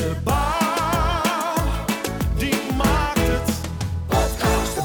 De bouw,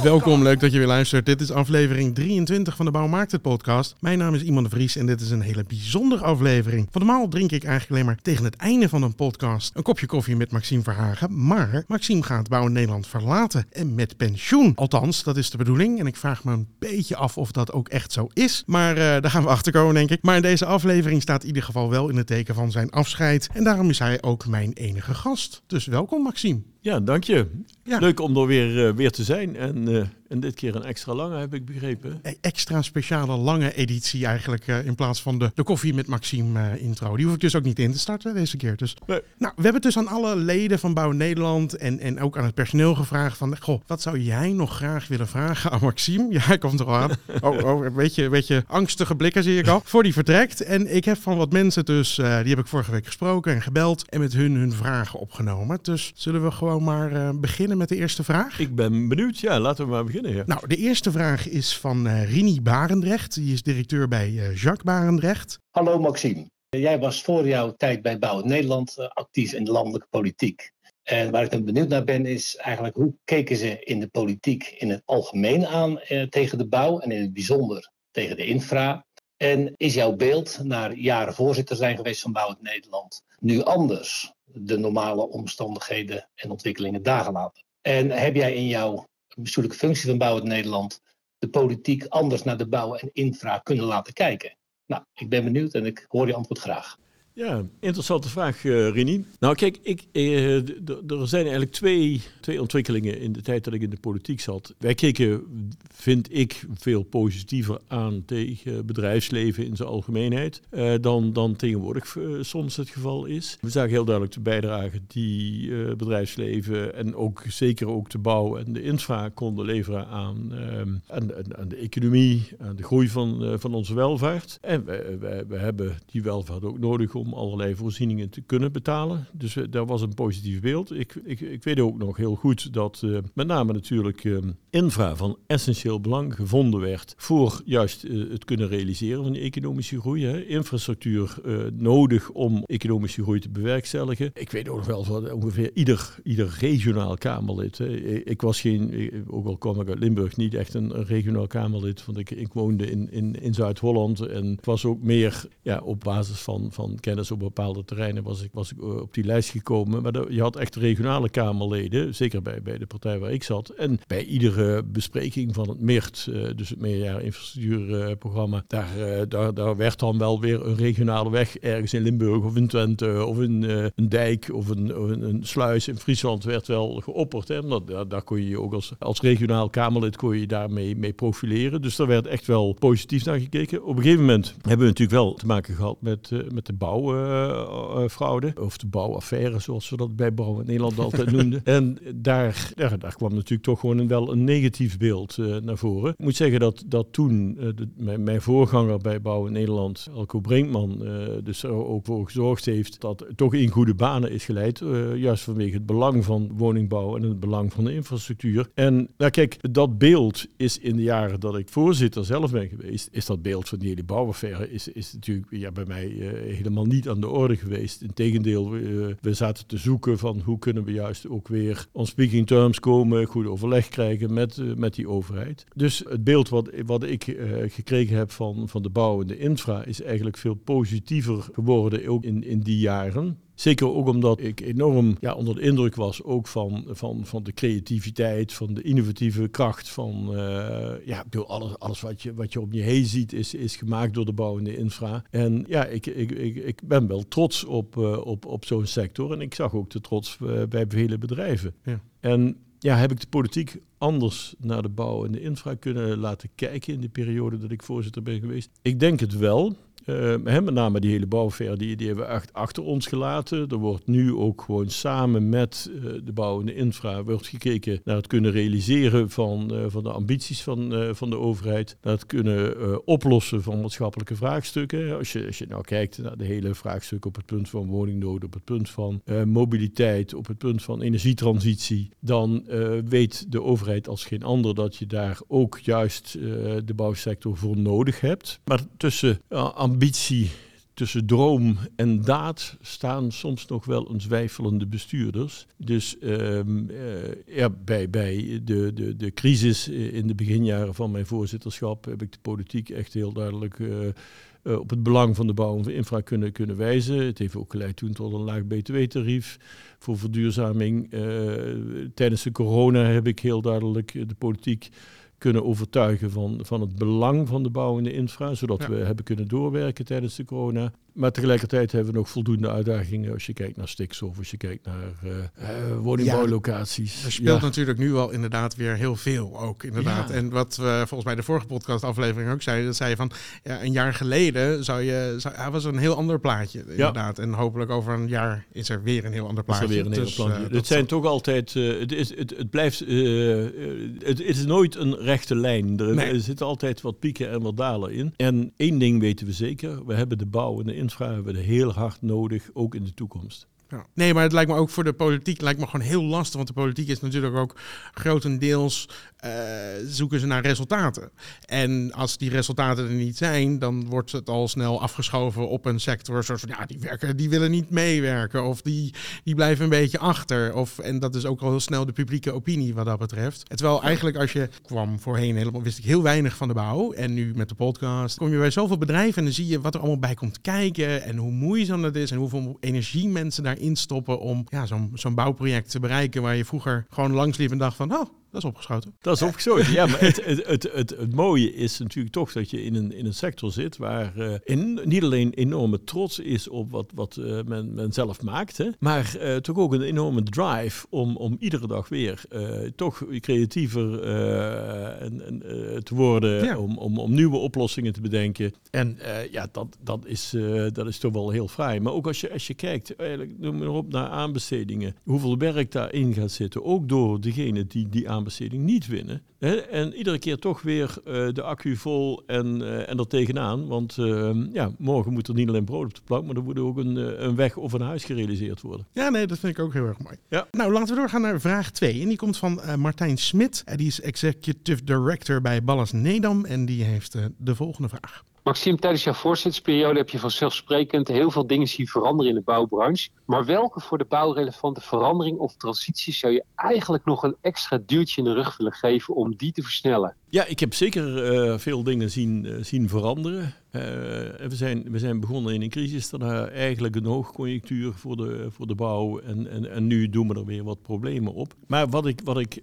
Welkom, leuk dat je weer luistert. Dit is aflevering 23 van de Bouw Maakt het podcast. Mijn naam is Iman de Vries en dit is een hele bijzondere aflevering. Van normaal drink ik eigenlijk alleen maar tegen het einde van een podcast een kopje koffie met Maxime Verhagen. Maar Maxime gaat Bouw Nederland verlaten en met pensioen. Althans, dat is de bedoeling en ik vraag me een beetje af of dat ook echt zo is. Maar eh, daar gaan we achter komen, denk ik. Maar in deze aflevering staat in ieder geval wel in het teken van zijn afscheid. En daarom is hij ook mijn enige gast. Dus welkom, Maxime. Ja, dank je. Ja. Leuk om er weer, eh, weer te zijn. En, eh, en dit keer een extra lange, heb ik begrepen. E- extra speciale lange editie eigenlijk eh, in plaats van de, de koffie met Maxime eh, intro. Die hoef ik dus ook niet in te starten deze keer. Dus. Nee. Nou, we hebben het dus aan alle leden van Bouw Nederland en, en ook aan het personeel gevraagd van, goh, wat zou jij nog graag willen vragen aan Maxime? Ja, hij komt er al aan. Oh, oh, een beetje, een beetje angstige blikken zie ik al. Voor die vertrekt. En ik heb van wat mensen dus, eh, die heb ik vorige week gesproken en gebeld en met hun hun vragen opgenomen. Dus zullen we gewoon maar beginnen met de eerste vraag? Ik ben benieuwd. Ja, laten we maar beginnen. Ja. Nou, de eerste vraag is van eh, Rini Barendrecht. Die is directeur bij eh, Jacques Barendrecht. Hallo Maxime. Jij was voor jouw tijd bij Bouw Nederland eh, actief in de landelijke politiek. En waar ik dan benieuwd naar ben, is eigenlijk hoe keken ze in de politiek in het algemeen aan eh, tegen de bouw en in het bijzonder tegen de infra? En is jouw beeld, na jaren voorzitter zijn geweest van Bouw Nederland, nu anders? De normale omstandigheden en ontwikkelingen daargelaten. En heb jij in jouw bestuurlijke functie van Bouw Nederland de politiek anders naar de bouw en infra kunnen laten kijken? Nou, ik ben benieuwd en ik hoor je antwoord graag. Ja, interessante vraag, eh Rini. Nou, kijk, ik, eh, er zijn eigenlijk twee, twee ontwikkelingen in de tijd dat ik in de politiek zat. Wij keken, vind ik, veel positiever aan tegen bedrijfsleven in zijn algemeenheid eh, dan, dan tegenwoordig soms het geval is. We zagen heel duidelijk de bijdrage die bedrijfsleven en ook zeker ook de bouw en de infra konden leveren aan, ehm, aan, aan- de economie, aan de groei van, van onze welvaart. En we, we, we hebben die welvaart ook nodig om allerlei voorzieningen te kunnen betalen. Dus eh, daar was een positief beeld. Ik, ik, ik weet ook nog heel goed dat eh, met name natuurlijk eh, infra van essentieel belang gevonden werd voor juist eh, het kunnen realiseren van economische groei. Hè. Infrastructuur nodig om economische groei te bewerkstelligen. Ik weet ook nog wel van ongeveer ieder, ieder regionaal Kamerlid. Hè. Ik was geen, ook al kwam ik uit Limburg, niet echt een, een regionaal Kamerlid, want ik, ik woonde in, in, in Zuid-Holland en ik was ook meer ja, op basis van, van kennis op bepaalde terreinen was ik, was ik eh, op die lijst gekomen. Maar je had echt regionale Kamerleden, zeker bij, bij de partij waar ik zat. En bij iedere bespreking van het MIRT, eh, dus het meerjaar infrastructuurprogramma, daar, eh, daar, daar werd dan wel weer een regionale weg ergens in Limburg of in Twente of in een dijk of een, een, sluis in Friesland werd wel geopperd. Hè? Daar, daar kon je je ook als, als regionaal Kamerlid kon je daarmee mee profileren. Dus daar werd echt wel positief naar gekeken. Op een gegeven moment hebben we natuurlijk wel te maken gehad met, met de bouwfraude. of de bouwaffaire, zoals we dat bij Bouw in Nederland altijd noemden. En daar, daar, daar kwam natuurlijk toch gewoon wel een negatief beeld eh, naar voren. Ik moet zeggen dat, dat toen eh, de, mijn, mijn voorganger bij Bouw in Nederland, Elko Brinkman, eh, dus er ook voor gezorgd heeft dat het toch in goede banen is geleid. eh, juist vanwege het belang van woningbouw en het belang van de infrastructuur. En nou kijk, dat beeld is in de jaren dat ik voorzitter zelf ben geweest, is dat beeld van die hele bouwaffaire is, is natuurlijk ja, bij mij eh, helemaal niet aan de orde geweest. Integendeel, we, we zaten te zoeken van hoe kunnen we juist ook weer on speaking terms komen, goed overleg krijgen met, eh, met die overheid. Dus het beeld wat, wat ik eh, gekregen heb van, van de bouw en de infra is eigenlijk veel positiever geworden, ook in, in die jaren. Zeker ook omdat ik enorm ja, onder de indruk was ook van, van, van de creativiteit, van de innovatieve kracht van eh, ja, ik bedoel, alles, alles wat je, wat je om je heen ziet is, is gemaakt door de bouw en de infra. En ja, ik, ik, ik, ik ben wel trots op, eh, op, op zo'n sector en ik zag ook de trots eh, bij vele bedrijven. Ja. En ja, heb ik de politiek anders naar de bouw en de infra kunnen laten kijken in de periode dat ik voorzitter ben geweest? Ik denk het wel. Uh, hè, met name die hele bouwaffaire, die, die hebben we echt achter ons gelaten. Er wordt nu ook gewoon samen met uh, de bouw en de infra wordt gekeken naar het kunnen realiseren van, uh, van de ambities van, van de overheid. Naar het kunnen oplossen van maatschappelijke vraagstukken. Als je, als je nou kijkt naar de hele vraagstukken op het punt van woningnood, op het punt van mobiliteit, op het punt van energietransitie, dan weet de overheid als geen ander dat je daar ook juist de bouwsector voor nodig hebt. Maar tussen ambitie tussen droom en daad staan soms nog wel een zwijfelende bestuurders. Dus ehm, eh, ja, bij, bij de, de, de crisis in de beginjaren van mijn voorzitterschap heb ik de politiek echt heel duidelijk eh, eh, op het belang van de bouw en infra kunnen, kunnen wijzen. Het heeft ook geleid toen tot een laag btw-tarief voor verduurzaming. Eh, tijdens de corona heb ik heel duidelijk de politiek kunnen overtuigen van, van het belang van de bouw en de infra, zodat Ja. we hebben kunnen doorwerken tijdens de corona. Maar tegelijkertijd hebben we nog voldoende uitdagingen als je kijkt naar stikstof, als je kijkt naar eh, woningbouwlocaties. Er speelt Ja. natuurlijk nu wel inderdaad weer heel veel ook inderdaad. En wat we volgens mij de vorige podcastaflevering ook zeiden, dat zei je van ja, een jaar geleden zou je, zou, was er een heel ander plaatje inderdaad. En hopelijk over een jaar is er weer een heel ander Is er plaatje. weer een hele Dus, eh, het dat zijn toch altijd. het, is, het, het blijft. het is nooit een rechte lijn. Er, Nee. er zitten altijd wat pieken en wat dalen in. En één ding weten we zeker: we hebben de bouw en de infra hebben we heel hard nodig, ook in de toekomst. Nee, maar het lijkt me ook voor de politiek lijkt me gewoon heel lastig. Want de politiek is natuurlijk ook grotendeels eh, zoeken ze naar resultaten. En als die resultaten er niet zijn, dan wordt het al snel afgeschoven op een sector. Zoals van, ja, die werken, die willen niet meewerken. Of die, die blijven een beetje achter. Of, en dat is ook al heel snel de publieke opinie wat dat betreft. Terwijl eigenlijk als je kwam voorheen helemaal, wist ik heel weinig van de bouw. En nu met de podcast kom je bij zoveel bedrijven en dan zie je wat er allemaal bij komt kijken. En hoe moeizaam dat is en hoeveel energie mensen daarin stoppen om ja, zo'n zo'n bouwproject te bereiken. Waar je vroeger gewoon langs liep en dacht van, oh, dat is opgeschoten. Dat is opgeschoten. Ja, maar het, het, het, het, het mooie is natuurlijk toch dat je in een, in een sector zit waar eh, in, niet alleen enorme trots is op wat, wat eh, men, men zelf maakt, hè, maar eh, toch ook een enorme drive om, om iedere dag weer toch creatiever en, en, te worden, Ja. om, om, om nieuwe oplossingen te bedenken. En ja, dat, dat, is, dat is toch wel heel fraai. Maar ook als je, als je kijkt, eigenlijk, noem maar op, naar aanbestedingen, hoeveel werk daarin gaat zitten, ook door degene die die aanbesteding niet winnen. Hè? En iedere keer toch weer eh, de accu vol en, eh, en er tegenaan. Want eh, ja, morgen moet er niet alleen brood op de plank, maar er moet ook een, een weg of een huis gerealiseerd worden. Ja, nee, dat vind ik ook heel erg mooi. Ja. Nou, laten we doorgaan naar vraag 2. En die komt van Martijn Smit. En die is Executive Director bij Ballas Nedam. En die heeft de volgende vraag. Maxime, tijdens jouw voorzittersperiode heb je vanzelfsprekend heel veel dingen zien veranderen in de bouwbranche. Maar welke voor de bouw relevante verandering of transitie zou je eigenlijk nog een extra duwtje in de rug willen geven om die te versnellen? Ja, ik heb zeker eh, veel dingen zien, eh, zien veranderen. Eh, we, zijn, we zijn begonnen in een crisis, daarna eigenlijk een hoogconjunctuur voor de, voor de bouw. En, en, en nu doen we er weer wat problemen op. Maar wat ik, wat ik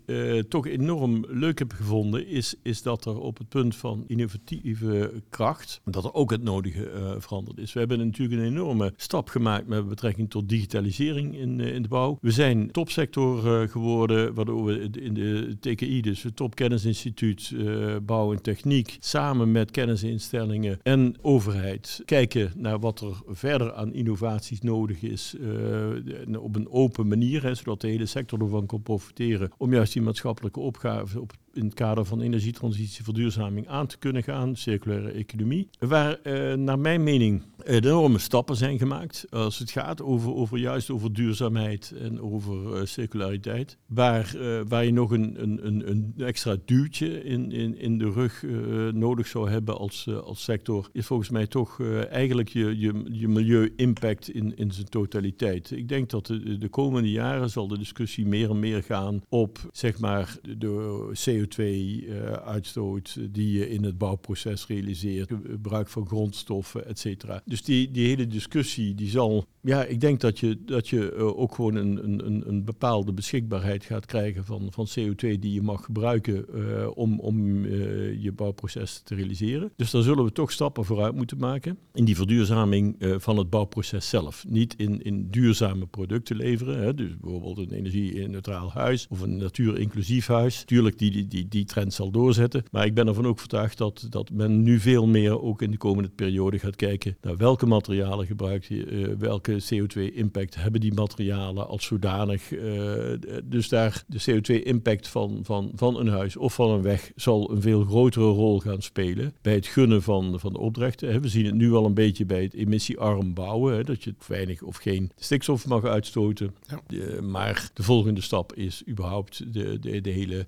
toch enorm leuk heb gevonden, is, is dat er op het punt van innovatieve kracht, dat er ook het nodige veranderd is. We hebben natuurlijk een enorme stap gemaakt met betrekking tot digitalisering in, in de bouw. We zijn topsector geworden, waardoor we in de TKI, dus het Topkennisinstituut eh, Bouw en Techniek, samen met kennisinstellingen en overheid kijken naar wat er verder aan innovaties nodig is eh, op een open manier, zodat de hele sector ervan kan profiteren om juist die maatschappelijke opgave op in het kader van energietransitie, verduurzaming aan te kunnen gaan, circulaire economie. Waar eh, naar mijn mening enorme stappen zijn gemaakt als het gaat over, over juist over duurzaamheid en over eh, circulariteit. Waar, eh, waar je nog een, een, een, extra duwtje in, in, in de rug eh, nodig zou hebben als, eh, als sector, is volgens mij toch eh, eigenlijk je, je, je milieu-impact in, in zijn totaliteit. Ik denk dat de, de komende jaren zal de discussie meer en meer gaan op zeg maar de CO2-uitstoot die je in het bouwproces realiseert, gebruik van grondstoffen, et cetera. Dus die, die hele discussie die zal, ja, ik denk dat je, dat je eh, ook gewoon een, een, een bepaalde beschikbaarheid gaat krijgen van, van CO2 die je mag gebruiken eh, om, om eh, je bouwproces te realiseren. Dus daar zullen we toch stappen vooruit moeten maken in die verduurzaming eh, van het bouwproces zelf. Niet in, in duurzame producten leveren, hè, dus bijvoorbeeld een energie-neutraal huis of een natuur-inclusief huis. Tuurlijk, die, die, die, die trend zal doorzetten, maar ik ben ervan ook overtuigd dat, dat men nu veel meer ook in de komende periode gaat kijken naar welke materialen gebruikt je, eh, welke CO2-impact hebben die materialen als zodanig. eh, dus daar de CO2-impact van, van, van een huis of van een weg zal een veel grotere rol gaan spelen bij het gunnen van, van de opdrachten. We zien het nu al een beetje bij het emissiearm bouwen, hè, dat je weinig of geen stikstof mag uitstoten. Ja. Maar de volgende stap is überhaupt de, de, de hele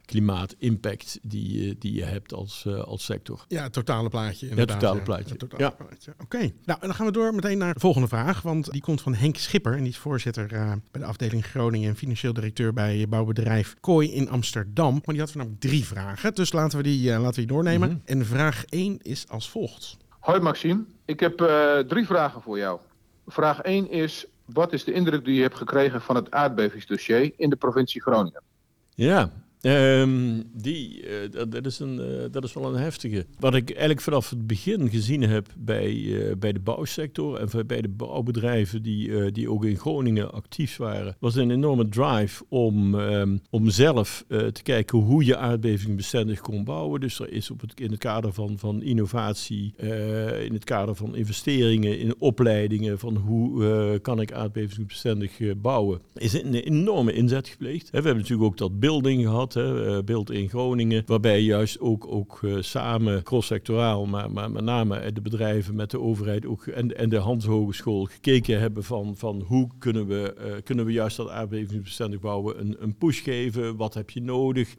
impact die, je- die je hebt als, eh, als sector. Ja, het totale plaatje. Inderdaad, totale plaatje. Het totale Ja. plaatje. Oké. Nou, dan gaan we door meteen naar de volgende vraag. Want die komt van Henk Schipper. En die is voorzitter eh, bij de afdeling Groningen en financieel directeur bij bouwbedrijf Kooi in Amsterdam. Maar die had vanavond drie vragen. Dus laten we die, eh, laten we die doornemen. Mhm. En vraag 1 is als volgt. Hoi Maxime, ik heb eh, drie vragen voor jou. Vraag 1 is, wat is de indruk die je hebt gekregen van het aardbevingsdossier in de provincie Groningen? Ja, ehm, die, eh, dat, is een, eh, dat is wel een heftige. Wat ik eigenlijk vanaf het begin gezien heb bij, eh, bij de bouwsector en bij de bouwbedrijven die, die ook in Groningen actief waren, was een enorme drive om, ehm, om zelf te kijken hoe je aardbevingbestendig kon bouwen. Dus er is op het, in het kader van, van innovatie, in het kader van investeringen, in opleidingen van hoe kan ik aardbevingsbestendig bouwen, is een enorme inzet gepleegd. We hebben natuurlijk ook dat building gehad, eh, Beeld in Groningen, waarbij juist ook, ook eh, samen, cross-sectoraal, maar, maar met name de bedrijven met de overheid ook, en, en de Hans Hogeschool gekeken hebben van, van hoe kunnen we, eh, kunnen we juist dat aardbevingsbestendig bouwen een, een push geven, wat heb je nodig,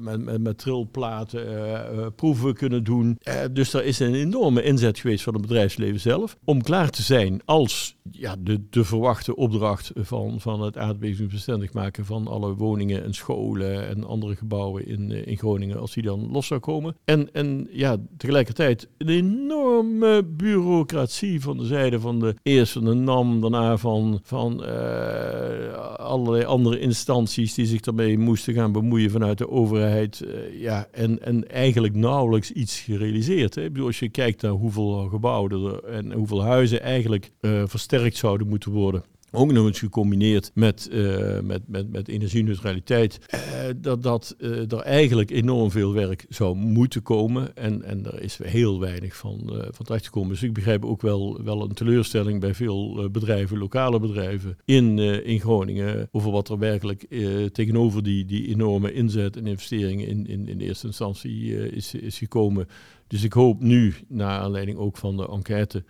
met, met, met trilplaten proeven kunnen doen. Dus er is een enorme inzet geweest van het bedrijfsleven zelf om klaar te zijn als ja, de, de verwachte opdracht van, van het aardbevingsbestendig maken van alle woningen en scholen en andere gebouwen in, eh, in Groningen, als die dan los zou komen. En, en ja, tegelijkertijd een enorme bureaucratie van de zijde van de eerst van de NAM, daarna van, van eh, allerlei andere instanties die zich daarmee moesten gaan bemoeien vanuit de overheid. Eh, ja, en, en eigenlijk nauwelijks iets gerealiseerd. Hè. Ik bedoel, als je kijkt naar hoeveel gebouwen en hoeveel huizen eigenlijk versterkt zouden moeten worden. Ook nog eens gecombineerd met, eh, met, met, met energie-neutraliteit. eh, dat dat eh, er eigenlijk enorm veel werk zou moeten komen. En, en er is heel weinig van, van terechtgekomen. Dus ik begrijp ook wel, wel een teleurstelling bij veel bedrijven, lokale bedrijven in, in Groningen. Over wat er werkelijk tegenover die, die enorme inzet en investeringen in, in, in eerste instantie is, is gekomen. Dus ik hoop nu, naar aanleiding ook van de enquête,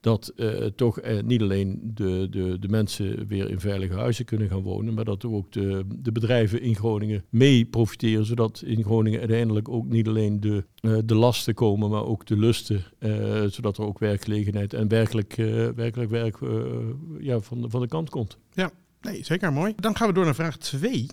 dat eh, toch eh, niet alleen de, de, de mensen weer in veilige huizen kunnen gaan wonen, maar dat ook de, de bedrijven in Groningen mee profiteren, zodat in Groningen uiteindelijk ook niet alleen de, eh, de lasten komen, maar ook de lusten, eh, zodat er ook werkgelegenheid en werkelijk, eh, werkelijk werk eh, ja, van, de, van de kant komt. Nee, zeker mooi. Dan gaan we door naar vraag 2.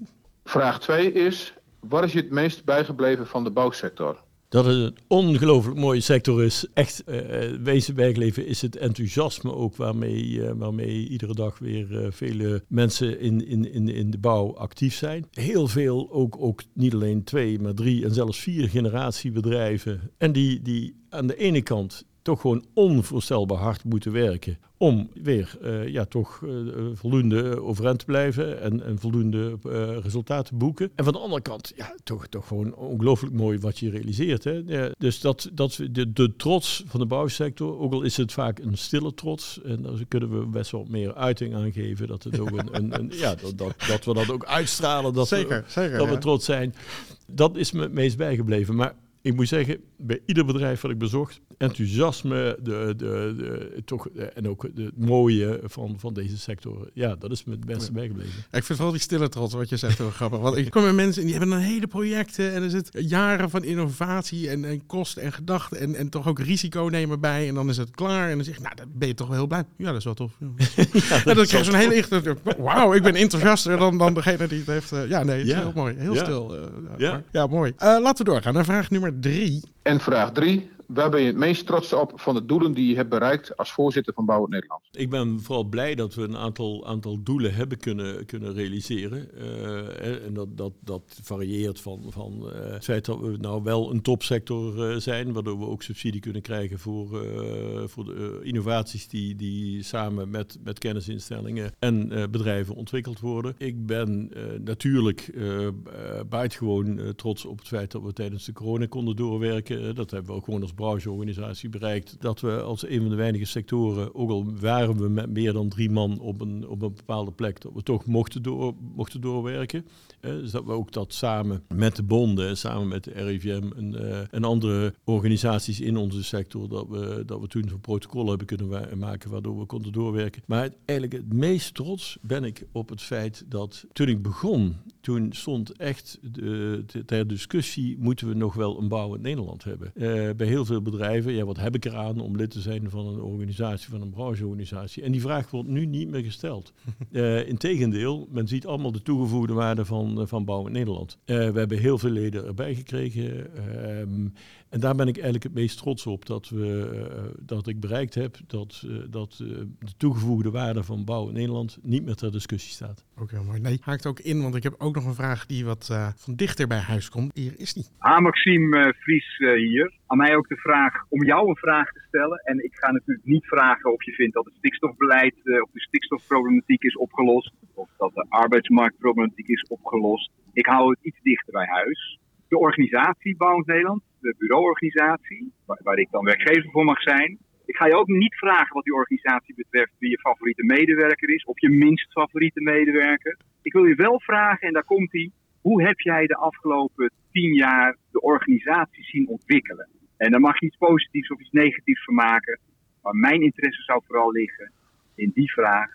Vraag 2 is, wat is je het meest bijgebleven van de bouwsector? Dat het een ongelooflijk mooie sector is. Echt, eh wezen bijgeleven is het enthousiasme ook waarmee, eh, waarmee iedere dag weer vele mensen in, in, in, in de bouw actief zijn. Heel veel, ook, ook niet alleen twee, maar drie en zelfs vier generatiebedrijven. En die, die aan de ene kant toch gewoon onvoorstelbaar hard moeten werken om weer eh, ja, toch eh, voldoende overeind te blijven en, en voldoende eh, resultaten te boeken. En van de andere kant, ja, toch, toch gewoon ongelooflijk mooi wat je realiseert. Hè? Ja, dus dat, dat we de, de trots van de bouwsector, ook al is het vaak een stille trots, en daar kunnen we best wel meer uiting aan geven, dat, het ook een, een, een- ja, dat, dat, dat we dat ook uitstralen, dat we, Zeker, zeker. dat we trots zijn. Dat is me het meest bijgebleven. Maar ik moet zeggen, bij ieder bedrijf wat ik bezocht, enthousiasme, de, de, de, toch, eh, en ook het mooie van, van deze sector. Ja, dat is me het beste bijgebleven. Ik vind vooral die stille trots wat je zegt heel grappig. Want ik kom met mensen en die hebben een hele projecten en er zit jaren van innovatie en, en kosten en gedachten en, en toch ook risico nemen bij. En dan is het klaar en dan zeg je, nou, dan ben je toch wel heel blij. Ja, dat is wel tof. Ja. en dan krijg je zo'n hele echt, wauw, ik ben enthousiaster dan, dan degene die het heeft. eh, ja, nee, het is heel mooi. Heel Ja. stil. eh, Ja. maar- ja mooi. Eh, laten we doorgaan naar vraag nummer drie. En vraag 3, waar ben je het meest trots op van de doelen die je hebt bereikt als voorzitter van Bouw Nederland? Ik ben vooral blij dat we een aantal, aantal doelen hebben kunnen, kunnen realiseren. Eh, en dat, dat, dat varieert van, van eh, het feit dat we nou wel een topsector eh, zijn, waardoor we ook subsidie kunnen krijgen voor, voor de innovaties die, die samen met, met kennisinstellingen en bedrijven ontwikkeld worden. Ik ben natuurlijk buitengewoon trots op het feit dat we tijdens de corona konden doorwerken. Dat hebben we ook gewoon als brancheorganisatie bereikt. Dat we als een van de weinige sectoren, ook al waren we met meer dan drie man op een, op een bepaalde plek, dat we toch mochten, door, mochten doorwerken. Dus dat we ook dat samen met de bonden, samen met de RIVM en, eh, en andere organisaties in onze sector, dat we, dat we toen zo'n protocol hebben kunnen maken waardoor we konden doorwerken. Maar eigenlijk het meest trots ben ik op het feit dat toen ik begon, toen stond echt de, de- ter discussie, moeten we nog wel een bouwend Nederland hebben? Eh, bij heel veel bedrijven, ja, wat heb ik eraan om lid te zijn van een organisatie, van een brancheorganisatie? En die vraag wordt nu niet meer gesteld. Eh Integendeel, men ziet allemaal de toegevoegde waarde van, eh, van bouwend Nederland. Eh, we hebben heel veel leden erbij gekregen. ehm, en daar ben ik eigenlijk het meest trots op dat, we, eh, dat ik bereikt heb dat, eh, dat de toegevoegde waarde van bouw in Nederland niet meer ter discussie staat. Ook heel mooi. Nee, haakt ook in, want ik heb ook nog een vraag die wat eh, van dichter bij huis komt. Hier is die. Ah, Maxime eh, Vries eh, hier. Aan mij ook de vraag om jou een vraag te stellen. En ik ga natuurlijk niet vragen of je vindt dat het stikstofbeleid of de stikstofproblematiek is opgelost. Of dat de arbeidsmarktproblematiek is opgelost. Ik hou het iets dichter bij huis. De organisatie Bouwend Nederland, de bureauorganisatie, waar, waar ik dan werkgever voor mag zijn. Ik ga je ook niet vragen wat die organisatie betreft wie je favoriete medewerker is. Of je minst favoriete medewerker. Ik wil je wel vragen, en daar komt hij. Hoe heb jij de afgelopen tien jaar de organisatie zien ontwikkelen? En daar mag je iets positiefs of iets negatiefs van maken. Maar mijn interesse zou vooral liggen in die vraag.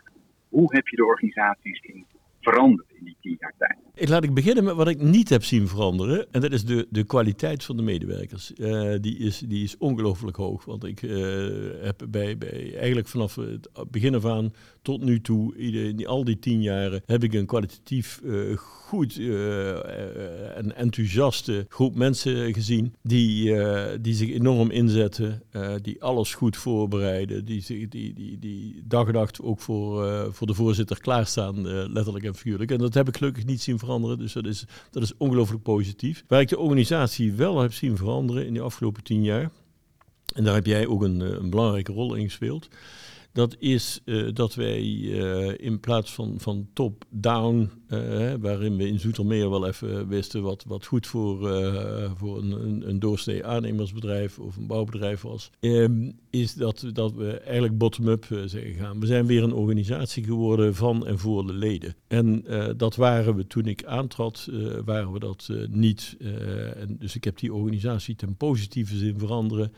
Hoe heb je de organisatie zien veranderd in die tien jaar tijd? Ik laat ik beginnen met wat ik niet heb zien veranderen. En dat is de, de kwaliteit van de medewerkers. Eh, die, is, die is ongelooflijk hoog. Want ik eh, heb bij, bij eigenlijk vanaf het begin af aan tot nu toe, ieder- al die tien jaren, heb ik een kwalitatief eh, goed en enthousiaste groep mensen gezien. Die, die zich enorm inzetten. die alles goed voorbereiden. Die, die, die, die dag en nacht ook voor, voor de voorzitter klaarstaan, letterlijk en. En dat heb ik gelukkig niet zien veranderen. Dus dat is, dat is ongelooflijk positief. Waar ik de organisatie wel heb zien veranderen in de afgelopen tien jaar. En daar heb jij ook een, eh, een belangrijke rol in gespeeld. Dat is eh, dat wij eh, in plaats van, van top-down, eh, waarin we in Zoetermeer wel even wisten wat, wat goed voor, voor een, een, doorsnee aannemersbedrijf of een bouwbedrijf was, ehm, is dat, dat we eigenlijk bottom-up zijn gegaan. We zijn weer een organisatie geworden van en voor de leden. En dat waren we toen ik aantrad, waren we dat niet. En dus ik heb die organisatie ten positieve zin veranderen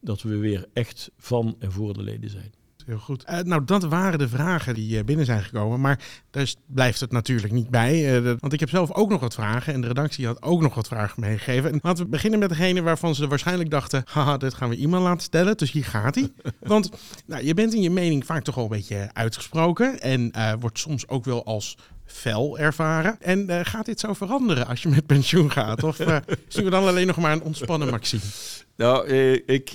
dat we weer echt van en voor de leden zijn. Heel goed. Eh, nou, dat waren de vragen die eh, binnen zijn gekomen. Maar daar blijft het natuurlijk niet bij. eh, dat- want ik heb zelf ook nog wat vragen. En de redactie had ook nog wat vragen meegegeven. En laten we beginnen met degene waarvan ze waarschijnlijk dachten... haha, dit gaan we iemand laten stellen. Dus hier gaat hij. Want nou, je bent in je mening vaak toch al een beetje uitgesproken. En wordt soms ook wel als fel ervaren. En eh, gaat dit zo veranderen als je met pensioen gaat? Of eh, zien we dan alleen nog maar een ontspannen Maxime? Nou, eh, ik,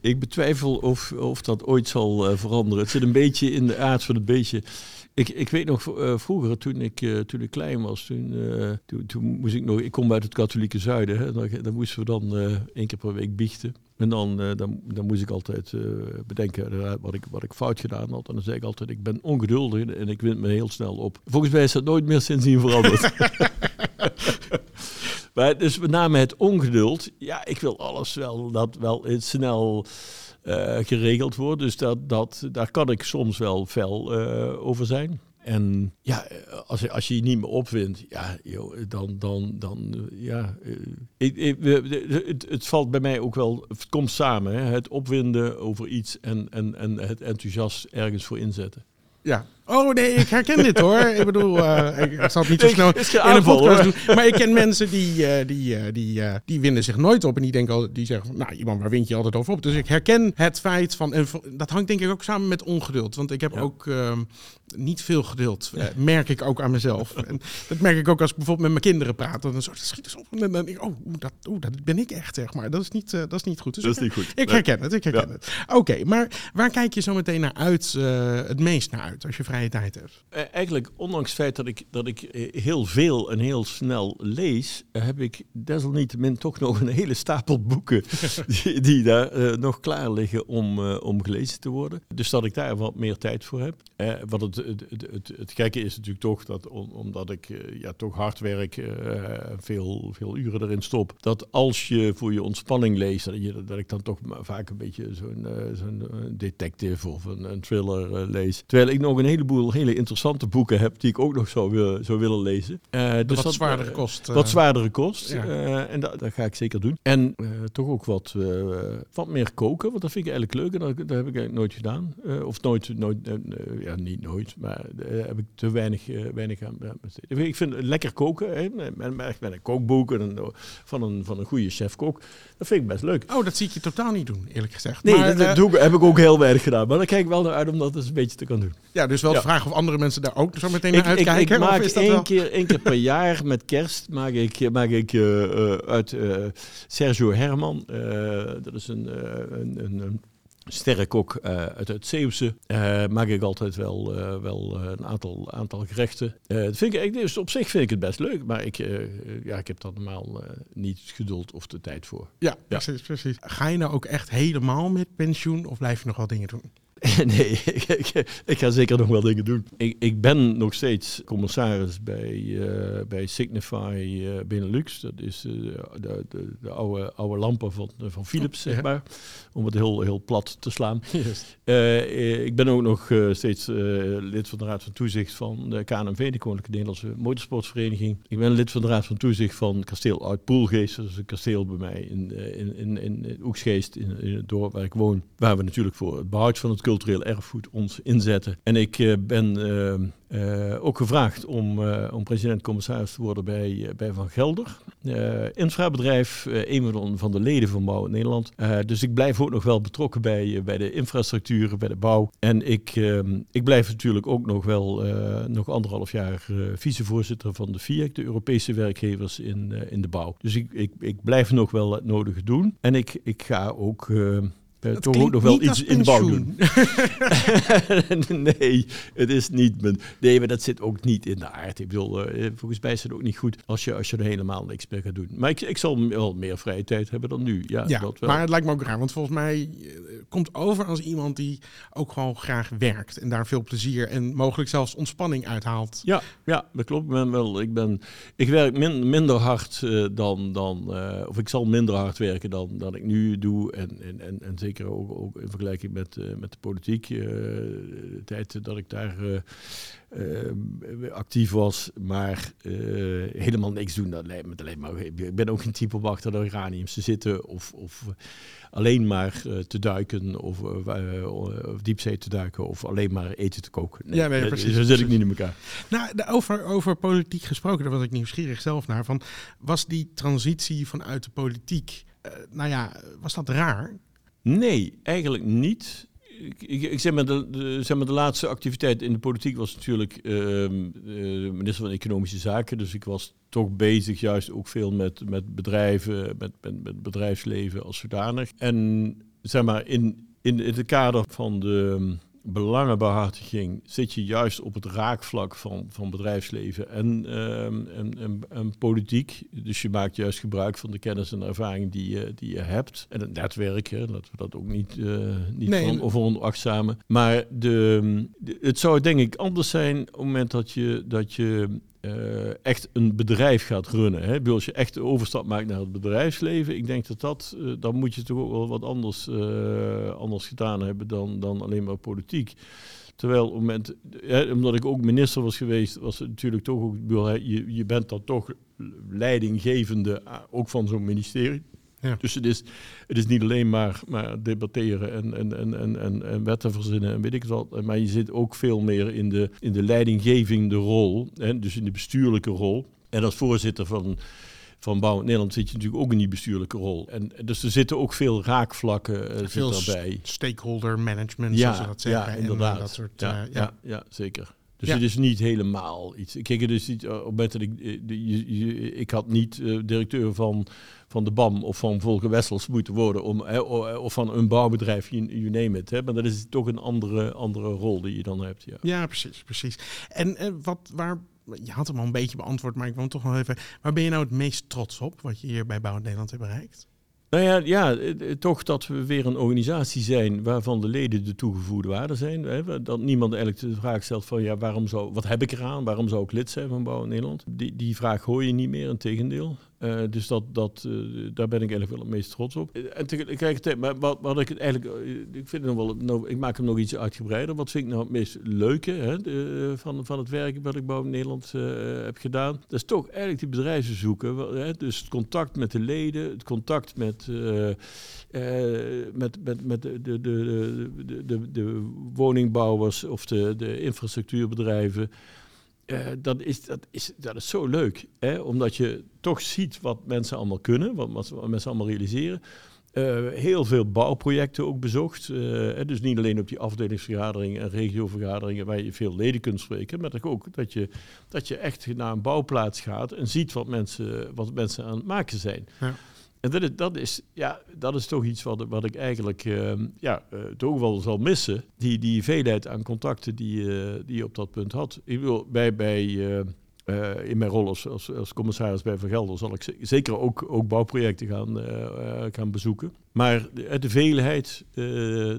ik betwijfel of, of dat ooit zal veranderen. Het zit een beetje in de aard van het beestje. Ik, ik weet nog eh, vroeger, toen ik, eh, toen ik klein was, toen, eh, toen, toen moest ik nog, ik kom uit het katholieke zuiden, hè, dan, dan moesten we dan één keer per week biechten. En dan, dan, dan moest ik altijd bedenken wat ik, wat ik fout gedaan had. En dan zei ik altijd, ik ben ongeduldig en ik wind me heel snel op. Volgens mij is dat nooit meer sindsdien veranderd. Maar dus met name het ongeduld. Ja, ik wil alles wel dat wel snel geregeld wordt. Dus dat, dat, daar kan ik soms wel fel eh, over zijn. En ja, eh, als, je- als je niet meer opwindt, ja, joh, dan, dan, dan eh, ja. eh, ik, ik, het, het valt bij mij ook wel, het komt samen. Hè, het opwinden over iets en, en, en het enthousiast ergens voor inzetten. Ja. Oh nee, ik herken dit hoor. Ik bedoel, eh, ik, ik zal het niet zo snel in een podcast hoor. doen. Maar ik ken mensen die, eh, die, eh, die, die winden zich nooit op. En die denken al, die zeggen, nou iemand, waar wint je altijd over op? Dus ik herken het feit van, en dat hangt denk ik ook samen met ongeduld. Want ik heb Ja. ook ehm, niet veel geduld. merk ik ook aan mezelf. En dat merk ik ook als ik bijvoorbeeld met mijn kinderen praat. Dan zo, schiet eens op. En dan denk ik, oh, dat, oeh, dat ben ik echt, zeg maar. Dat is niet, dat is niet goed. Dus Dat is niet goed. Ik Nee. herken het, ik herken Ja. het. Oké, maar waar kijk je zo meteen naar uit, het meest naar uit, als je vrije tijd hebt? Eh, Eigenlijk, ondanks het feit dat ik, dat ik eh, heel veel en heel snel lees, eh, heb ik desalniettemin toch nog een hele stapel boeken die, die daar nog klaar liggen om, om gelezen te worden. Dus dat ik daar wat meer tijd voor heb. Wat het, het, het, het, gekke is natuurlijk toch dat om- omdat ik ja, toch hard werk, veel, veel uren erin stop, dat als je voor je ontspanning leest, dat, je, dat ik dan toch vaak een beetje zo'n zo'n detective of een, een thriller lees. Terwijl ik nog een heleboel heleboel hele interessante boeken heb die ik ook nog zou, willen- zou willen lezen. Dus wat dat, zwaardere eh, kost. eh, Wat zwaardere kost. ja. En dat, dat ga ik zeker doen. En toch ook wat, wat meer koken, want dat vind ik eigenlijk leuk. En dat, dat heb ik eigenlijk nooit gedaan. Of nooit, nooit ja, niet nooit, maar daar heb ik te weinig, weinig aan besteed. Ik vind lekker koken, hè, met, met, met een kookboek en een, van, een, van een goede chef-kok. Dat vind ik best leuk. Oh, dat zie ik je totaal niet doen, eerlijk gezegd. Nee, Maar, dat, doe ik, heb ik ook heel weinig gedaan. Maar daar kijk ik wel naar uit om dat eens een beetje te kunnen doen. ja, dus wel Ja. vraag of andere mensen daar ook zo meteen Ik, naar ik, ik uitkijken. maak of is dat één wel... keer, één keer per jaar met kerst maak ik, maak ik eh, eh, uit eh, Sergio Herman. eh, dat is een, eh, een, een, een sterrenkok eh, uit het Zeeuwse. eh, maak ik altijd wel, eh, wel een aantal, aantal gerechten. Eh, dat vind ik, ik- dus op zich vind ik het best leuk. Maar ik, ja, ik heb daar normaal eh, niet geduld of de tijd voor. Ja, precies, precies. Ga je nou ook echt helemaal met pensioen of blijf je nog wel dingen doen? nee, ik, ik, ik ga zeker nog wel dingen doen. Ik, ik ben nog steeds commissaris bij, eh, bij Signify eh, Benelux. Dat is eh, de, de, de oude, oude lampen van, van Philips, zeg maar. Om het heel, heel plat te slaan. Ik ben ook nog steeds lid van de Raad van Toezicht van de KNMV, de Koninklijke Nederlandse Motorsportvereniging. Ik ben lid van de Raad van Toezicht van kasteel Oud-Poelgeest. Dat is een kasteel bij mij in, in, in, in Oeksgeest, in, in het dorp waar ik woon. Waar we natuurlijk voor het behoud van het cultureel erfgoed ons inzetten. En ik eh, ben eh, eh, ook gevraagd om, om president-commissaris te worden bij, bij Van Gelder. Infrabedrijf, een van- de leden van Bouw Nederland. Eh, dus ik blijf ook nog wel betrokken bij, bij de infrastructuur, bij de bouw. En ik, ehm, ik blijf natuurlijk ook nog wel nog anderhalf jaar vicevoorzitter van de FIEC, de Europese werkgevers in, in de bouw. Dus ik, ik, ik blijf nog wel het nodige doen. En ik, ik ga ook. eh, Dat toch ook nog wel iets in de bouw doen. nee, het is niet mijn. Nee, maar dat zit ook niet in de aard. Ik bedoel, eh, volgens mij is het ook niet goed als je, als je er helemaal niks meer gaat doen. Maar ik, ik zal wel meer vrije tijd hebben dan nu. Ja, Ja, dat wel. maar het lijkt me ook raar, want volgens mij eh, komt over als iemand die ook gewoon graag werkt en daar veel plezier en mogelijk zelfs ontspanning uithaalt. Ja, ja, dat klopt. Ik, ben wel, ik, ben, ik werk min- minder hard dan, dan of ik zal minder hard werken dan, dan ik nu doe. En, en, en, en zeker ook, ook in vergelijking met, eh, met de politiek. eh, de tijd dat ik daar eh, actief was, maar helemaal niks doen, dat lijkt me alleen maar. Ik ben ook geen type om achter de uraniums te zitten of, of alleen maar te duiken of, of diepzee te duiken of alleen maar eten te koken. Ja, nee, dat- precies, Zo zit ik niet in elkaar. Nou, de- over, over politiek gesproken, daar was ik nieuwsgierig zelf naar. Van, was die transitie vanuit de politiek, nou ja, was dat raar? Nee, eigenlijk niet. Ik, ik, zeg, maar de, zeg maar de laatste activiteit in de politiek was natuurlijk eh, minister van Economische Zaken. Dus ik was toch bezig juist ook veel met, met bedrijven, met, met, met bedrijfsleven als zodanig. En zeg maar in, in het kader van de belangenbehartiging zit je juist op het raakvlak van, van bedrijfsleven en, ehm, en, en, en politiek. Dus je maakt juist gebruik van de kennis en ervaring die je, die je hebt. En het netwerk, hè, laten we dat ook niet, eh niet Nee. van, veronachtzamen. Maar de, de- het zou denk ik anders zijn op het moment dat je, dat je echt een bedrijf gaat runnen. Hè? Als je echt de overstap maakt naar het bedrijfsleven, ik denk dat dat, eh, dan moet je toch ook wel wat anders, eh, anders gedaan hebben dan, dan alleen maar politiek. Terwijl hè, omdat ik ook minister was geweest, was het natuurlijk toch ook, je, je bent dan toch leidinggevende, ook van zo'n ministerie. Ja. Dus het is, het is niet alleen maar, maar debatteren en, en, en, en, en, en wetten verzinnen en weet ik wat. Maar je zit ook veel meer in de, in de leidinggevende rol, hè, dus in de bestuurlijke rol. En als voorzitter van, van Bouw Nederland zit je natuurlijk ook in die bestuurlijke rol. En dus er zitten ook veel raakvlakken eh, Veel zit daarbij. stakeholder management, zoals ze dat zeggen. Ja, en, inderdaad. eh, dat soort, ja, eh, ja. Ja, zeker. Dus Ja. het is niet helemaal iets. Kijk, het is niet, eh, op dat ik, eh, de- je- je- ik had niet eh, directeur van, van de BAM of van Volker Wessels moeten worden, om, hè, of van een bouwbedrijf, you, you name it. Hè. Maar dat is toch een andere, andere rol die je dan hebt. Ja. Ja, precies, precies. En eh, wat, waar, je had hem al een beetje beantwoord, maar ik wil hem toch nog even. Waar ben je nou het meest trots op, wat je hier bij Bouw Nederland hebt bereikt? Nou ja, ja eh, eh, toch dat we weer een organisatie zijn waarvan de leden de toegevoegde waarde zijn. Hè? Dat niemand eigenlijk de vraag stelt van ja, waarom zou, wat heb ik eraan? Waarom zou ik lid zijn van Bouw Nederland? Die, die vraag hoor je niet meer, in tegendeel. Eh, dus dat, dat, eh, daar ben ik eigenlijk wel het meest trots op. Eh, En tegelijkertijd, maar wat, wat ik eigenlijk, ik vind nog wel, nou, ik maak hem nog iets uitgebreider. Wat vind ik nou het meest leuke hè, van, van het werk wat ik bij in Nederland heb gedaan? Dat is toch eigenlijk die bedrijven zoeken. Hè, dus het contact met de leden, het contact met, met, met, met de, de, de, de, de woningbouwers of de, de infrastructuurbedrijven. Eh, dat, is, dat, is, dat is zo leuk, hè? omdat je toch ziet wat mensen allemaal kunnen, wat, wat mensen allemaal realiseren. Eh, heel veel bouwprojecten ook bezocht. eh, dus niet alleen op die afdelingsvergaderingen en regiovergaderingen waar je veel leden kunt spreken, maar ook dat je, dat je echt naar een bouwplaats gaat en ziet wat mensen, wat mensen aan het maken zijn. Ja. En dat is, dat, is, ja, dat is toch iets wat, wat ik eigenlijk eh, ja, eh, toch wel zal missen. Die, die veelheid aan contacten die, eh, die je op dat punt had. Ik wil bij, bij, eh, in mijn rol als, als, commissaris bij Van Gelder zal ik zeker ook, ook bouwprojecten gaan, gaan bezoeken. Maar de, de veelheid, eh,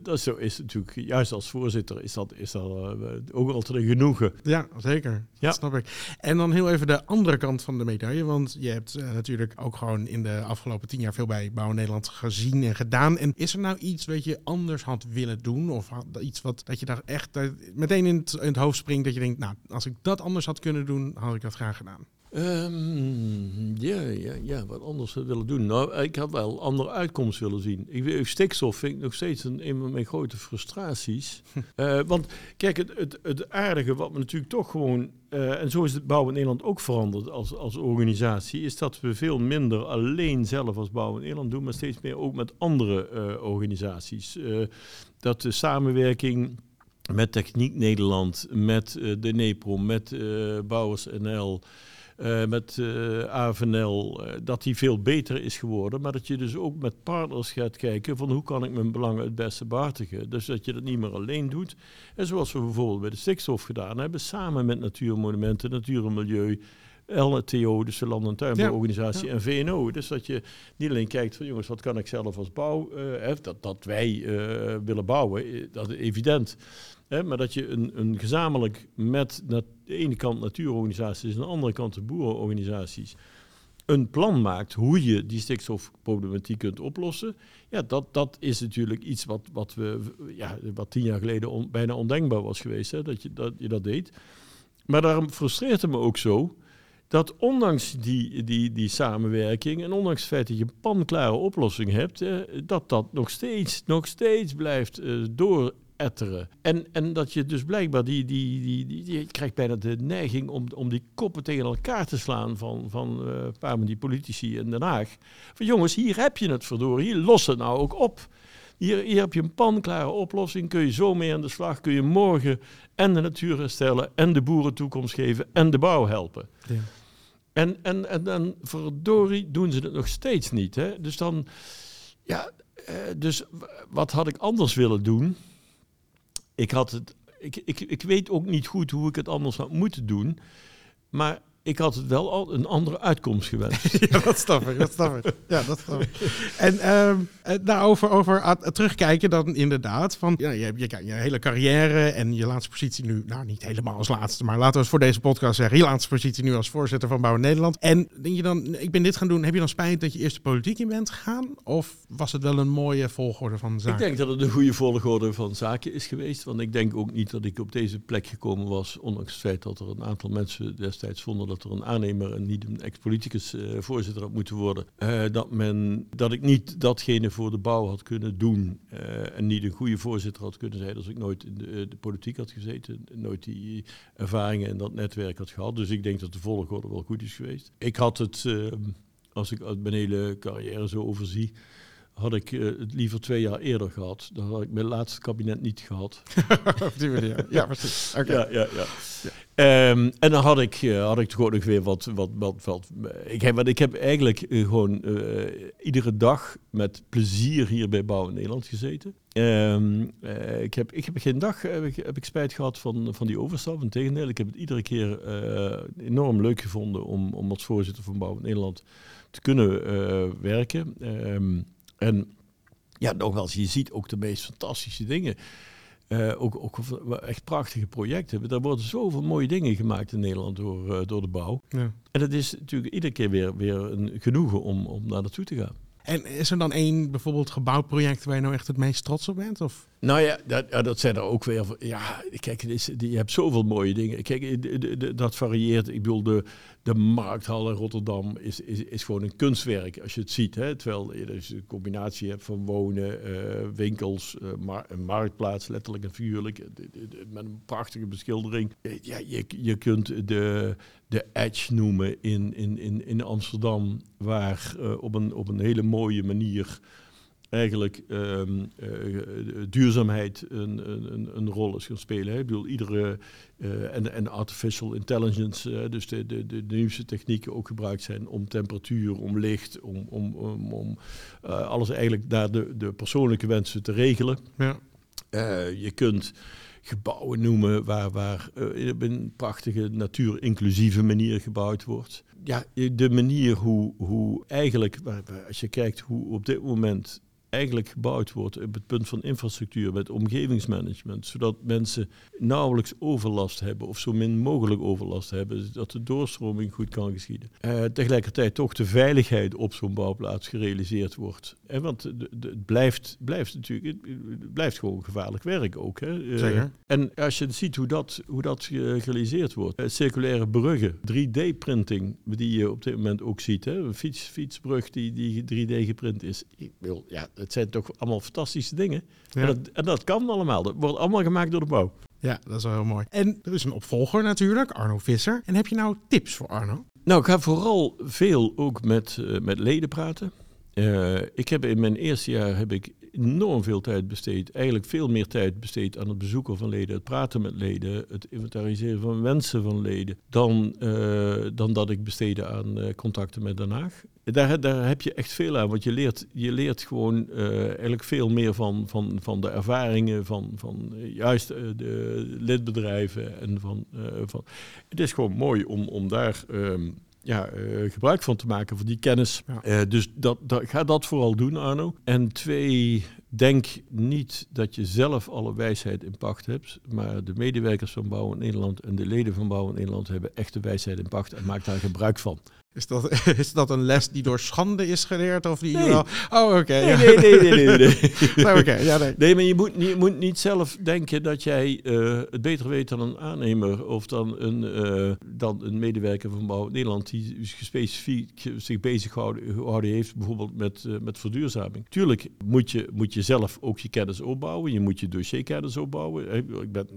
dat is, zo- is natuurlijk, juist als voorzitter, is dat, is dat eh, ook altijd een genoegen. Ja, zeker. Ja. Snap ik. En dan heel even de andere kant van de medaille. Want je hebt eh, natuurlijk ook gewoon in de afgelopen tien jaar veel bij Bouw Nederland gezien en gedaan. En is er nou iets wat je anders had willen doen? Of had, iets wat dat je daar echt eh, meteen in het, in het hoofd springt dat je denkt, nou, als ik dat anders had kunnen doen, had ik dat graag gedaan. Ehm, ja, ja, ja, wat anders willen doen. Nou, ik had wel een andere uitkomst willen zien. Ik, stikstof vind ik nog steeds een, een van mijn grote frustraties. Eh, want kijk, het, het, het aardige wat we natuurlijk toch gewoon... eh, en zo is het Bouw in Nederland ook veranderd als, als organisatie... is dat we veel minder alleen zelf als Bouw in Nederland doen... maar steeds meer ook met andere eh, organisaties. Dat de samenwerking met Techniek Nederland, met de NEPRO, met Bouwers NL... eh, met eh AVNL, eh, dat die veel beter is geworden. Maar dat je dus ook met partners gaat kijken van hoe kan ik mijn belangen het beste behartigen. Dus dat je dat niet meer alleen doet. En zoals we bijvoorbeeld bij de stikstof gedaan hebben, samen met Natuurmonumenten, Natuur en Milieu, LTO, dus de Land- en Tuinbouworganisatie, en VNO. Dus dat je niet alleen kijkt van jongens, wat kan ik zelf als bouw, eh, dat, dat wij eh, willen bouwen, eh, dat is evident. Hè, maar dat je een, een gezamenlijk met de ene kant natuurorganisaties en aan de andere kant de boerenorganisaties een plan maakt hoe je die stikstofproblematiek kunt oplossen. Ja, dat, dat is natuurlijk iets wat, wat, we, ja, wat tien jaar geleden on- bijna ondenkbaar was geweest, hè, dat, je, dat je dat deed. Maar daarom frustreert het me ook zo dat ondanks die, die, die samenwerking en ondanks het feit dat je een panklare oplossing hebt, eh, dat dat nog steeds, nog steeds blijft eh, dooretteren. En, en dat je dus blijkbaar die, die, die, die, die- je krijgt bijna de neiging om, om die koppen tegen elkaar te slaan van, van eh, een paar van die politici in Den Haag. Van jongens, hier heb je het verdorie, hier los het nou ook op. Hier, hier heb je een panklare oplossing, kun je zo mee aan de slag, kun je morgen en de natuur herstellen en de boeren toekomst geven en de bouw helpen. Ja. En, en, en dan verdorie doen ze het nog steeds niet. Hè? Dus dan, ja, eh, dus wat had ik anders willen doen? Ik had het, ik, ik, ik weet ook niet goed hoe ik het anders had moeten doen, maar ik had het wel al een andere uitkomst gewenst. Ja, dat snap ik, dat snap ik. Ja, dat snap ik. En ehm eh, daarover over ah, terugkijken dan inderdaad. Van, ja, je hebt je, je hele carrière en je laatste positie nu, nou niet helemaal als laatste, maar laten we het voor deze podcast zeggen, je laatste positie nu als voorzitter van Bouw Nederland. En denk je dan, ik ben dit gaan doen, heb je dan spijt dat je eerst de politiek in bent gegaan? Of was het wel een mooie volgorde van zaken? Ik denk dat het een goede volgorde van zaken is geweest. Want ik denk ook niet dat ik op deze plek gekomen was. Ondanks het feit dat er een aantal mensen destijds vonden dat er een aannemer en niet een ex-politicus eh, voorzitter had moeten worden. Eh, dat, men, dat ik niet datgene voor de bouw had kunnen doen. eh, en niet een goede voorzitter had kunnen zijn als ik nooit in de, de politiek had gezeten. Nooit die ervaringen en dat netwerk had gehad. Dus ik denk dat de volgorde wel goed is geweest. Ik had het, als ik mijn hele carrière zo overzie had ik eh, het liever twee jaar eerder gehad. Dan had ik mijn laatste kabinet niet gehad. Op die manier. Ja, precies. Oké. Ja, ja, ja. Ehm, en dan had ik, eh, had ik toch ook nog weer wat... wat, wat, wat ik, heb, want ik heb eigenlijk eh, gewoon iedere dag met plezier hier bij Bouw in Nederland gezeten. Ehm, eh, ik, heb, ik heb geen dag heb ik, heb ik spijt gehad van, van die overstap. Integendeel, ik heb het iedere keer enorm leuk gevonden om, om als voorzitter van Bouw in Nederland te kunnen werken. Ehm, en ja, nogmaals, je ziet ook de meest fantastische dingen. Eh, ook, ook echt prachtige projecten. Er worden zoveel mooie dingen gemaakt in Nederland door, eh, door de bouw. Ja. En het is natuurlijk iedere keer weer, weer een genoegen om, om daar naartoe te gaan. En is er dan één bijvoorbeeld gebouwproject waar je nou echt het meest trots op bent? Of? Nou ja, dat, dat zijn er ook weer. Ja, kijk, je hebt zoveel mooie dingen. Kijk, dat varieert. Ik bedoel, de, de markthal in Rotterdam is, is, is gewoon een kunstwerk als je het ziet. Hè? Terwijl je dus een combinatie hebt van wonen, eh, winkels, eh, een marktplaats, letterlijk en figuurlijk. De- met een prachtige beschildering. Eh, Ja, je, je kunt de, de Edge noemen in, in, in, in Amsterdam, waar eh, op, een, op een hele mooie manier eigenlijk ehm, eh, duurzaamheid een, een, een- rol is gaan spelen. Hè. Ik bedoel, iedere, eh, en, en artificial intelligence, dus de, de, de, nieuwste technieken ook gebruikt zijn om temperatuur, om licht, om, om, om, om alles eigenlijk naar de, de persoonlijke wensen te regelen. Ja. Je kunt gebouwen noemen waar, waar eh, op een prachtige natuur-inclusieve manier gebouwd wordt. Ja, de manier hoe, hoe eigenlijk, als je kijkt hoe op dit moment eigenlijk gebouwd wordt op het punt van infrastructuur met omgevingsmanagement, zodat mensen nauwelijks overlast hebben of zo min mogelijk overlast hebben, zodat de doorstroming goed kan geschieden. Eh, tegelijkertijd toch de veiligheid op zo'n bouwplaats gerealiseerd wordt. En want het blijft, blijft natuurlijk, het- blijft gewoon gevaarlijk werk ook. Hè? Eh, en als je ziet hoe dat, hoe dat ge- gerealiseerd wordt, eh, circulaire bruggen, 3D-printing, die je op dit moment ook ziet, hè? een fiets, fietsbrug die, die 3D geprint is. Ik wil, ja, het zijn toch allemaal fantastische dingen. Ja. En, dat, en dat kan allemaal. Dat wordt allemaal gemaakt door de bouw. ja, dat is wel heel mooi. En er is een opvolger natuurlijk, Arno Visser. En heb je nou tips voor Arno? Nou, ik ga vooral veel ook met, eh, met leden praten. Eh, ik heb in mijn eerste jaar heb ik enorm veel tijd besteed. Eigenlijk veel meer tijd besteed aan het bezoeken van leden, het praten met leden, het inventariseren van wensen van leden, dan, eh, dan dat ik besteedde aan eh, contacten met Den Haag. Daar, daar heb je echt veel aan, want je leert, je leert gewoon eh, eigenlijk veel meer van, van, van de ervaringen van, van juist de lidbedrijven. En van, van. Het is gewoon mooi om, om daar ehm, ja, eh, gebruik van te maken, van die kennis. Ja. Eh, dus dat, dat, ga dat vooral doen, Arno. En twee, denk niet dat je zelf alle wijsheid in pacht hebt, maar de medewerkers van Bouwen Nederland en de leden van Bouwen Nederland hebben echt de wijsheid in pacht en maak daar gebruik van. Is dat, is dat een les die door schande is geleerd? Of die Nee. Oh, oké. Nee, ja. nee, nee, nee, nee. nee. Nou, oké, ja, nee. Nee, maar je moet, niet, je moet niet zelf denken dat jij eh, het beter weet dan een aannemer of dan een, eh, dan een medewerker van Bouw Nederland die specifiek zich bezig gehouden gehouden heeft, bijvoorbeeld met, eh, met verduurzaming. Tuurlijk moet je, moet je zelf ook je kennis opbouwen, je moet je dossierkennis opbouwen. Ik ben,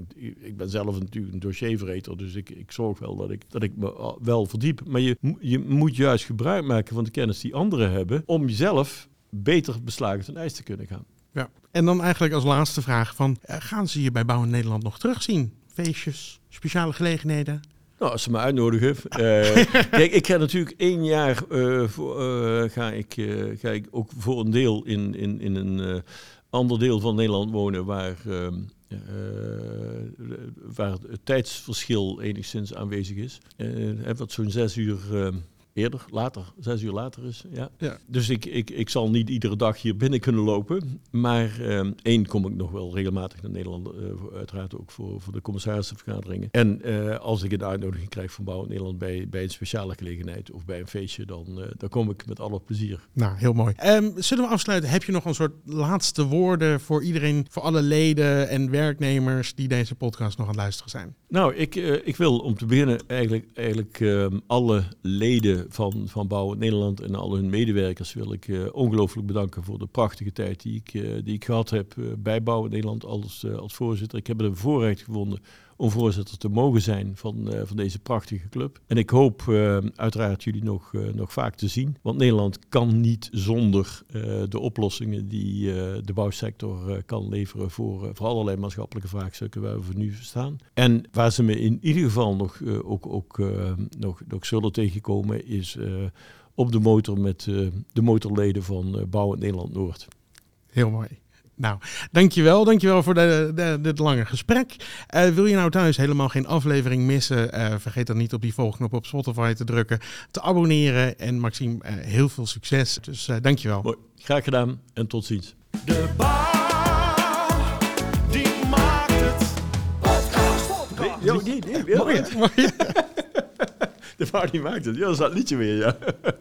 ik ben zelf natuurlijk een dossierverreter, dus ik, ik zorg wel dat ik, dat ik me wel verdiep. Maar je, je moet juist gebruik maken van de kennis die anderen hebben om jezelf beter beslagen ten ijs te kunnen gaan. Ja. En dan eigenlijk als laatste vraag van... eh, gaan ze je bij Bouwen Nederland nog terugzien? Feestjes, speciale gelegenheden? Nou, als ze me uitnodigen. eh, kijk, ik ga natuurlijk één jaar eh, voor, ga, ik, ga ik ook voor een deel in, in, in een ander deel van Nederland wonen waar, ehm, eh, waar het tijdsverschil enigszins aanwezig is. Wat zo'n zes uur ehm, eerder, later, zes uur later is. Ja. Ja. Dus ik, ik, ik zal niet iedere dag hier binnen kunnen lopen. Maar ehm, één kom ik nog wel regelmatig naar Nederland. eh, uiteraard ook voor, voor de commissarissenvergaderingen. En eh, als ik een uitnodiging krijg van Bouw Nederland bij, bij een speciale gelegenheid of bij een feestje, dan, eh, dan kom ik met alle plezier. Nou, heel mooi. Ehm, zullen we afsluiten? Heb je nog een soort laatste woorden voor iedereen, voor alle leden en werknemers die deze podcast nog aan het luisteren zijn? Nou, ik, ik wil om te beginnen eigenlijk, eigenlijk ehm, alle leden van, van Bouw Nederland en al hun medewerkers wil ik eh, ongelooflijk bedanken voor de prachtige tijd die ik, eh, die ik gehad heb eh, bij Bouw Nederland als, als voorzitter. Ik heb het een voorrecht gevonden om voorzitter te mogen zijn van, eh, van deze prachtige club. En ik hoop eh, uiteraard jullie nog, eh, nog vaak te zien. Want Nederland kan niet zonder de oplossingen die de bouwsector kan leveren voor, voor allerlei maatschappelijke vraagstukken waar we voor nu staan. En waar ze me in ieder geval nog, ook, ook nog, nog zullen tegenkomen is op de motor met de motorleden van eh Bouw Nederland Noord. Heel mooi. Nou, dankjewel. Dankjewel voor de, dit lange gesprek. Eh, wil je nou thuis helemaal geen aflevering missen? Eh, vergeet dan niet op die volgknop op Spotify te drukken, te abonneren. En Maxime, eh, heel veel succes. Dus dankjewel. Mooi. Graag gedaan en tot ziens. De bouw, die maakt het podcast. podcast. Nee, nee, Mooi. De bouw die maakt het. Ja, dat is dat liedje weer, ja.